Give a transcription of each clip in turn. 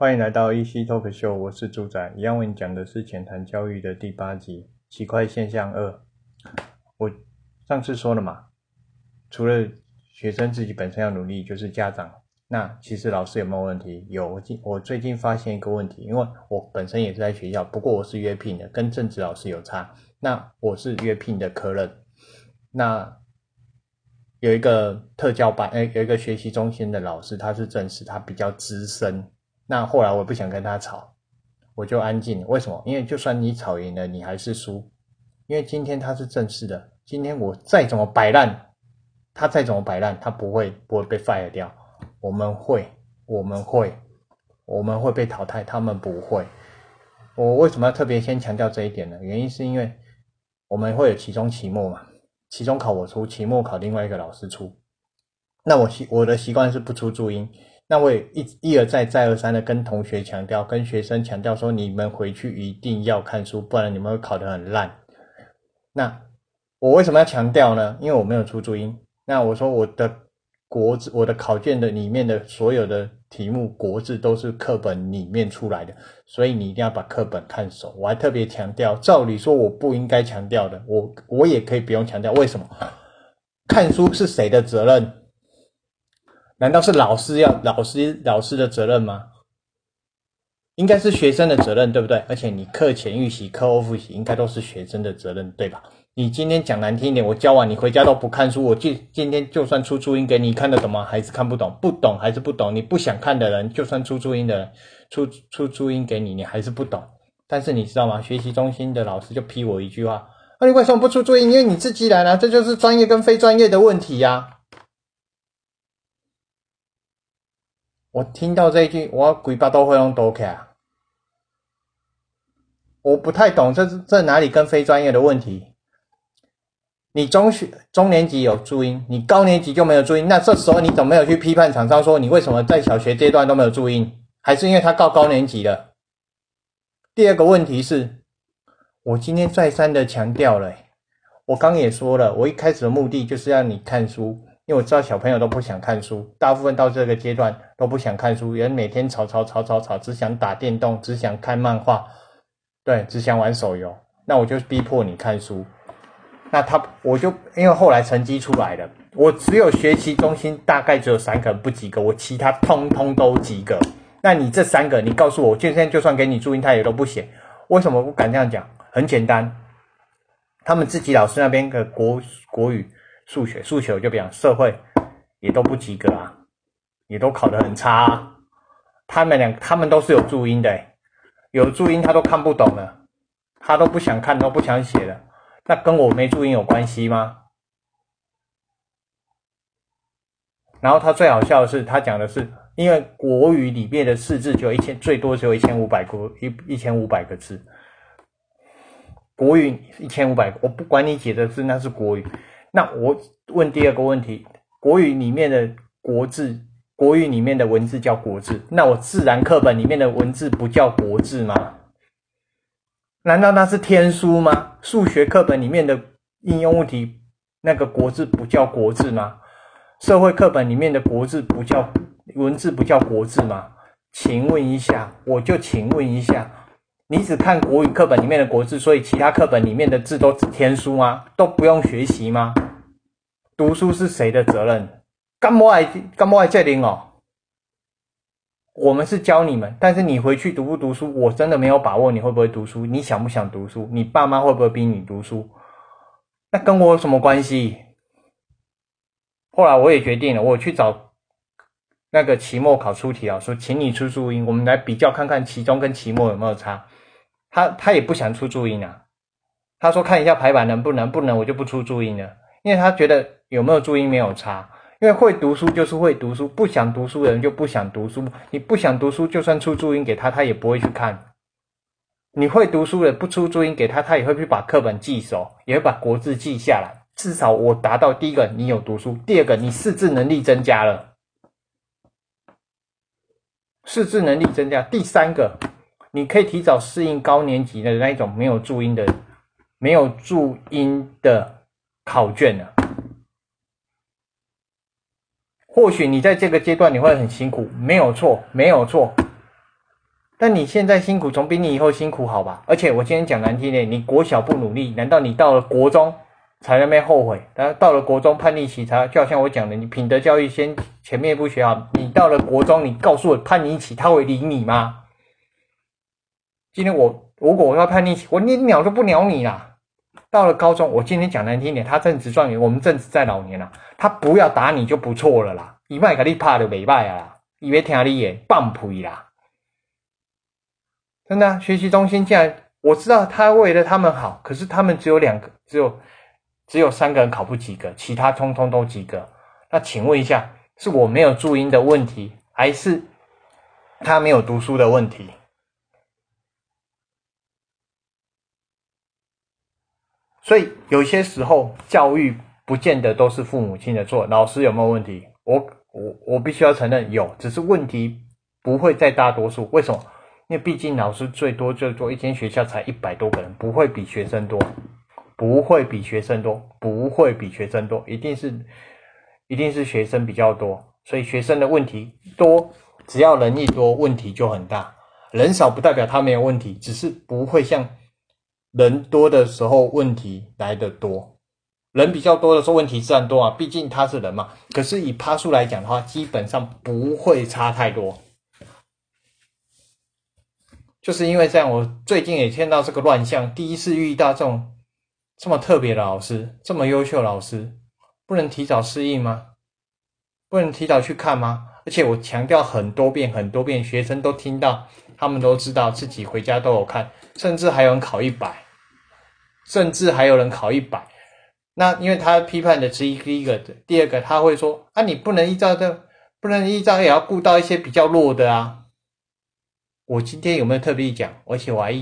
欢迎来到 EC Talk Show，我是猪仔，一样为你讲的是浅谈教育的第八集奇怪现象二。我上次说了嘛，除了学生自己本身要努力，就是家长。那其实老师有没有问题？有，我近我最近发现一个问题，因为我本身也是在学校，不过我是约聘的，跟正职老师有差。那我是约聘的科任，那有一个特教班，哎，有一个学习中心的老师，他是正式，他比较资深。那后来我不想跟他吵，我就安静。为什么？因为就算你吵赢了，你还是输。因为今天他是正式的，今天我再怎么摆烂，他再怎么摆烂，他不会不会被 fire 掉。我们会，我们会，我们会被淘汰，他们不会。我为什么要特别先强调这一点呢？原因是因为我们会有期中、期末嘛，期中考我出，期末考另外一个老师出。那我习我的习惯是不出注音，那我也一一而再、再而三的跟同学强调、跟学生强调说，你们回去一定要看书，不然你们会考得很烂。那我为什么要强调呢？因为我没有出注音。那我说我的。国字，我的考卷的里面的所有的题目，国字都是课本里面出来的，所以你一定要把课本看熟。我还特别强调，照理说我不应该强调的，我我也可以不用强调。为什么？看书是谁的责任？难道是老师要老师老师的责任吗？应该是学生的责任，对不对？而且你课前预习、课后复习，应该都是学生的责任，对吧？你今天讲难听一点，我教完你回家都不看书，我今今天就算出注音给你，看得懂吗？还是看不懂？不懂还是不懂？你不想看的人，就算出注音的出出注音给你，你还是不懂。但是你知道吗？学习中心的老师就批我一句话：那你为什么不出注音？因为你自己来了，这就是专业跟非专业的问题呀。我听到这一句，我鬼巴都会用多卡。我不太懂，这这哪里跟非专业的问题？你中学中年级有注音，你高年级就没有注音，那这时候你怎么没有去批判厂商说你为什么在小学阶段都没有注音？还是因为他告高年级了？第二个问题是，我今天再三的强调了，我刚也说了，我一开始的目的就是让你看书，因为我知道小朋友都不想看书，大部分到这个阶段都不想看书，人每天吵吵吵吵吵，只想打电动，只想看漫画，对，只想玩手游，那我就逼迫你看书。那他我就因为后来成绩出来了，我只有学习中心大概只有三个不及格，我其他通通都及格。那你这三个，你告诉我，今天就算给你注音，他也都不写。为什么不敢这样讲？很简单，他们自己老师那边的国国语、数学、数学我就讲社会也都不及格啊，也都考得很差。啊。他们两他们都是有注音的，有注音他都看不懂了，他都不想看，都不想写了。那跟我没注音有关系吗？然后他最好笑的是，他讲的是，因为国语里面的四字就一千，最多只有一千五百个一一千五百个字。国语一千五百，我不管你写的字，那是国语。那我问第二个问题：国语里面的国字，国语里面的文字叫国字，那我自然课本里面的文字不叫国字吗？难道那是天书吗？数学课本里面的应用问题，那个国字不叫国字吗？社会课本里面的国字不叫文字不叫国字吗？请问一下，我就请问一下，你只看国语课本里面的国字，所以其他课本里面的字都指天书吗？都不用学习吗？读书是谁的责任？干么爱干么爱这里哦？我们是教你们，但是你回去读不读书，我真的没有把握你会不会读书。你想不想读书？你爸妈会不会逼你读书？那跟我有什么关系？后来我也决定了，我去找那个期末考出题老师，请你出注音，我们来比较看看期中跟期末有没有差。他他也不想出注音啊，他说看一下排版能不能，不能我就不出注音了，因为他觉得有没有注音没有差。因为会读书就是会读书，不想读书的人就不想读书。你不想读书，就算出注音给他，他也不会去看。你会读书的，不出注音给他，他也会去把课本记熟，也会把国字记下来。至少我达到第一个，你有读书；第二个，你识字能力增加了，识字能力增加；第三个，你可以提早适应高年级的那一种没有注音的、没有注音的考卷了。或许你在这个阶段你会很辛苦，没有错，没有错。但你现在辛苦总比你以后辛苦好吧？而且我今天讲难听点，你国小不努力，难道你到了国中才那边后悔？然后到了国中叛逆期才，就好像我讲的，你品德教育先前面不学好，你到了国中，你告诉我叛逆期，他会理你吗？今天我如果我要叛逆期，我你鸟都不鸟你啦。到了高中，我今天讲难听点，他正值壮年，我们正值在老年了，他不要打你就不错了啦。一麦克利怕的尾拜啊，以为听你也棒皮啦。真的，学习中心竟然我知道他为了他们好，可是他们只有两个，只有只有三个人考不及格，其他通通都及格。那请问一下，是我没有注音的问题，还是他没有读书的问题？所以有些时候教育不见得都是父母亲的错，老师有没有问题？我我我必须要承认有，只是问题不会在大多数。为什么？因为毕竟老师最多最多一间学校才一百多个人，不会比学生多，不会比学生多，不会比学生多，一定是一定是学生比较多，所以学生的问题多，只要人一多，问题就很大。人少不代表他没有问题，只是不会像。人多的时候问题来的多，人比较多的时候问题自然多啊，毕竟他是人嘛。可是以趴数来讲的话，基本上不会差太多。就是因为这样，我最近也见到这个乱象，第一次遇到这种这么特别的老师，这么优秀老师，不能提早适应吗？不能提早去看吗？而且我强调很多遍很多遍，学生都听到，他们都知道自己回家都有看。甚至还有人考一百，甚至还有人考一百。那因为他批判的是一第一个，第二个他会说：啊，你不能依照这，不能依照，也要顾到一些比较弱的啊。我今天有没有特别讲？而且我还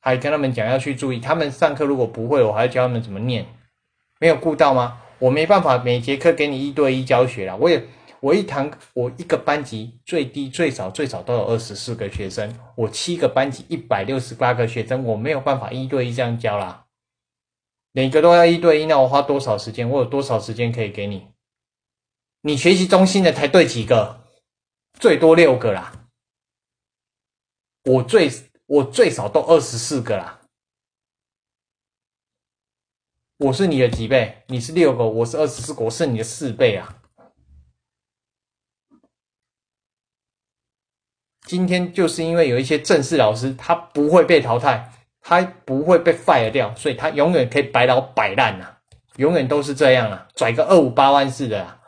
还跟他们讲要去注意，他们上课如果不会，我还要教他们怎么念。没有顾到吗？我没办法每节课给你一对一教学了，我也。我一堂，我一个班级最低最少最少都有二十四个学生，我七个班级一百六十八个学生，我没有办法一对一这样教啦。每个都要一对一，那我花多少时间？我有多少时间可以给你？你学习中心的才对几个？最多六个啦。我最我最少都二十四个啦。我是你的几倍？你是六个，我是二十四个，我是你的四倍啊。今天就是因为有一些正式老师，他不会被淘汰，他不会被 fire 掉，所以他永远可以摆老摆烂呐，永远都是这样啊，拽个二五八万似的，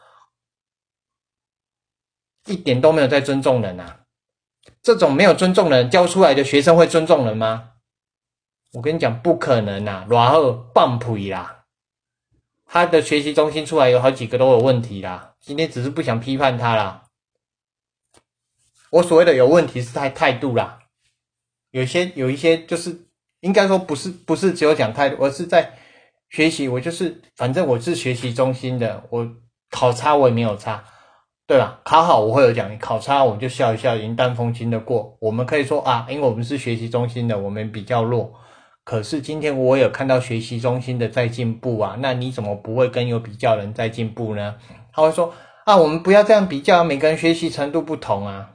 一点都没有在尊重人啊！这种没有尊重人教出来的学生会尊重人吗？我跟你讲，不可能呐，然后棒腿啦，他的学习中心出来有好几个都有问题啦，今天只是不想批判他啦。我所谓的有问题是态态度啦，有些有一些就是应该说不是不是只有讲态度，而是在学习。我就是反正我是学习中心的，我考差我也没有差，对吧？考好我会有奖励，考差我就笑一笑，云淡风轻的过。我们可以说啊，因为我们是学习中心的，我们比较弱。可是今天我有看到学习中心的在进步啊，那你怎么不会跟有比较人在进步呢？他会说啊，我们不要这样比较，每个人学习程度不同啊。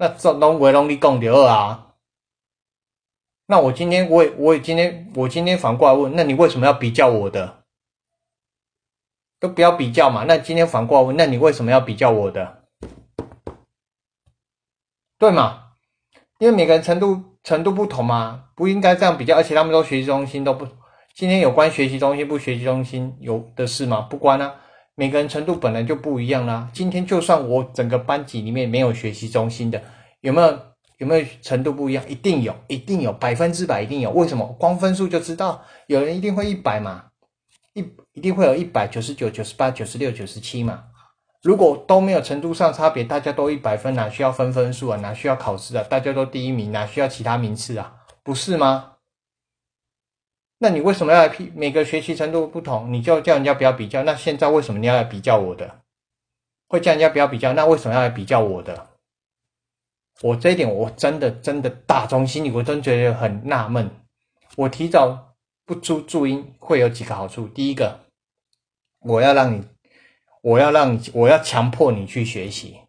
那这拢为拢你讲的啊？那我今天我也我也今天我今天反过来问，那你为什么要比较我的？都不要比较嘛。那今天反过来问，那你为什么要比较我的？对嘛？因为每个人程度程度不同嘛，不应该这样比较。而且他们都学习中心都不，今天有关学习中心不学习中心有的事吗？不关啊。每个人程度本来就不一样啦。今天就算我整个班级里面没有学习中心的，有没有有没有程度不一样？一定有，一定有，百分之百一定有。为什么？光分数就知道，有人一定会一百嘛，一一定会有一百九十九、九十八、九十六、九十七嘛。如果都没有程度上差别，大家都一百分，哪需要分分数啊？哪需要考试啊？大家都第一名，哪需要其他名次啊？不是吗？那你为什么要批？每个学习程度不同，你就叫人家不要比较。那现在为什么你要来比较我的？会叫人家不要比较，那为什么要来比较我的？我这一点我真的真的打从心里，我真觉得很纳闷。我提早不出注音会有几个好处。第一个，我要让你，我要让你，我要强迫你去学习。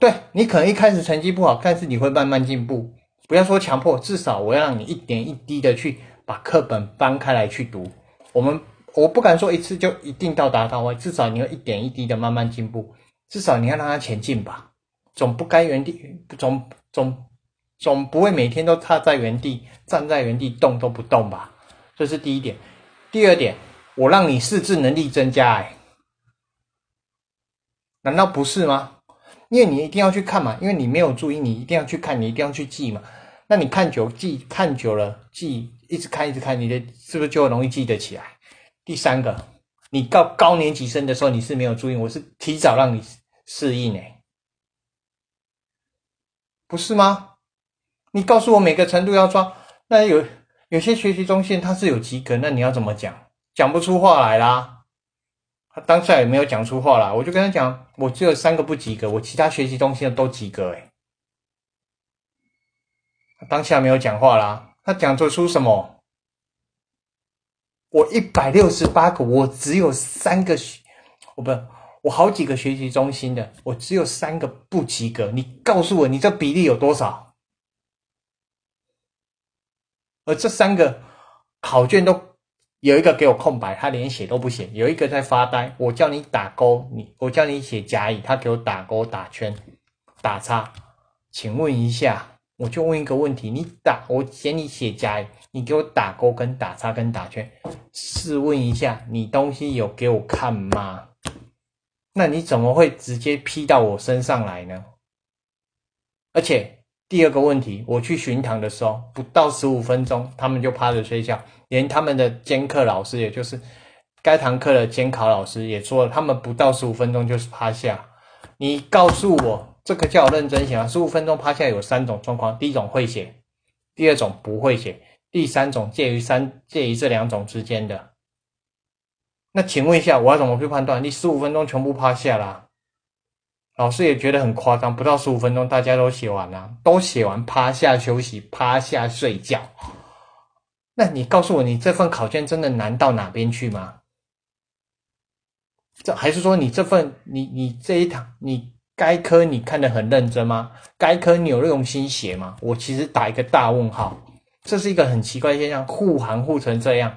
对你可能一开始成绩不好，但是你会慢慢进步。不要说强迫，至少我要让你一点一滴的去把课本翻开来去读。我们我不敢说一次就一定到达到位，至少你要一点一滴的慢慢进步。至少你要让他前进吧，总不该原地，总总总不会每天都踏在原地，站在原地动都不动吧？这是第一点。第二点，我让你识字能力增加，哎，难道不是吗？因为你一定要去看嘛，因为你没有注意，你一定要去看，你一定要去记嘛。那你看久记，看久了记，一直看一直看，你的是不是就容易记得起来？第三个，你到高年级生的时候你是没有注意，我是提早让你适应呢，不是吗？你告诉我每个程度要抓，那有有些学习中心它是有及格，那你要怎么讲？讲不出话来啦。他当下也没有讲出话来，我就跟他讲，我只有三个不及格，我其他学习中心的都及格哎。当下没有讲话啦，他讲得出什么？我一百六十八个，我只有三个学，我不，我好几个学习中心的，我只有三个不及格。你告诉我，你这比例有多少？而这三个考卷都有一个给我空白，他连写都不写；有一个在发呆。我叫你打勾，你我叫你写甲乙，他给我打勾、打圈、打叉。请问一下。我就问一个问题：你打我嫌你写假，你给我打勾跟打叉跟打圈。试问一下，你东西有给我看吗？那你怎么会直接批到我身上来呢？而且第二个问题，我去巡堂的时候，不到十五分钟，他们就趴着睡觉，连他们的监课老师，也就是该堂课的监考老师也说了，他们不到十五分钟就是趴下。你告诉我。这个叫认真写啊！十五分钟趴下有三种状况：第一种会写，第二种不会写，第三种介于三介于这两种之间的。那请问一下，我要怎么去判断？你十五分钟全部趴下啦？老师也觉得很夸张，不到十五分钟大家都写完了，都写完趴下休息，趴下睡觉。那你告诉我，你这份考卷真的难到哪边去吗？这还是说你这份你你这一堂你？该科你看得很认真吗？该科你有用心写吗？我其实打一个大问号，这是一个很奇怪现象，护航护成这样，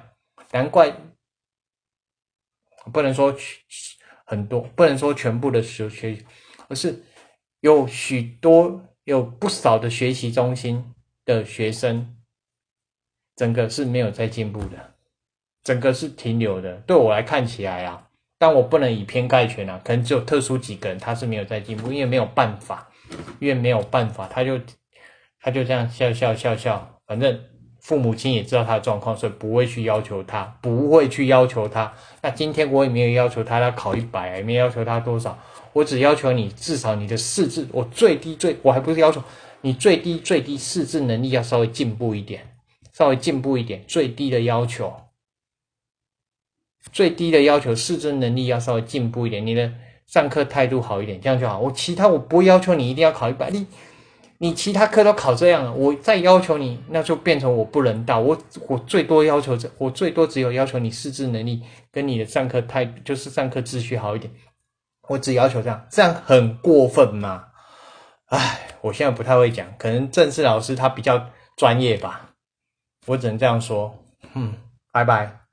难怪不能说很多，不能说全部的学学，而是有许多有不少的学习中心的学生，整个是没有在进步的，整个是停留的。对我来看起来啊。但我不能以偏概全啊，可能只有特殊几个人他是没有在进步，因为没有办法，因为没有办法，他就他就这样笑笑笑笑，反正父母亲也知道他的状况，所以不会去要求他，不会去要求他。那今天我也没有要求他要考一百，也没有要求他多少，我只要求你至少你的试字，我最低最我还不是要求你最低最低试字能力要稍微进步一点，稍微进步一点，最低的要求。最低的要求，识字能力要稍微进步一点，你的上课态度好一点，这样就好。我其他我不会要求你一定要考一百，你你其他科都考这样了，我再要求你，那就变成我不人道。我我最多要求这，我最多只有要求你识字能力跟你的上课态，就是上课秩序好一点。我只要求这样，这样很过分吗？唉，我现在不太会讲，可能正式老师他比较专业吧，我只能这样说。嗯，拜拜。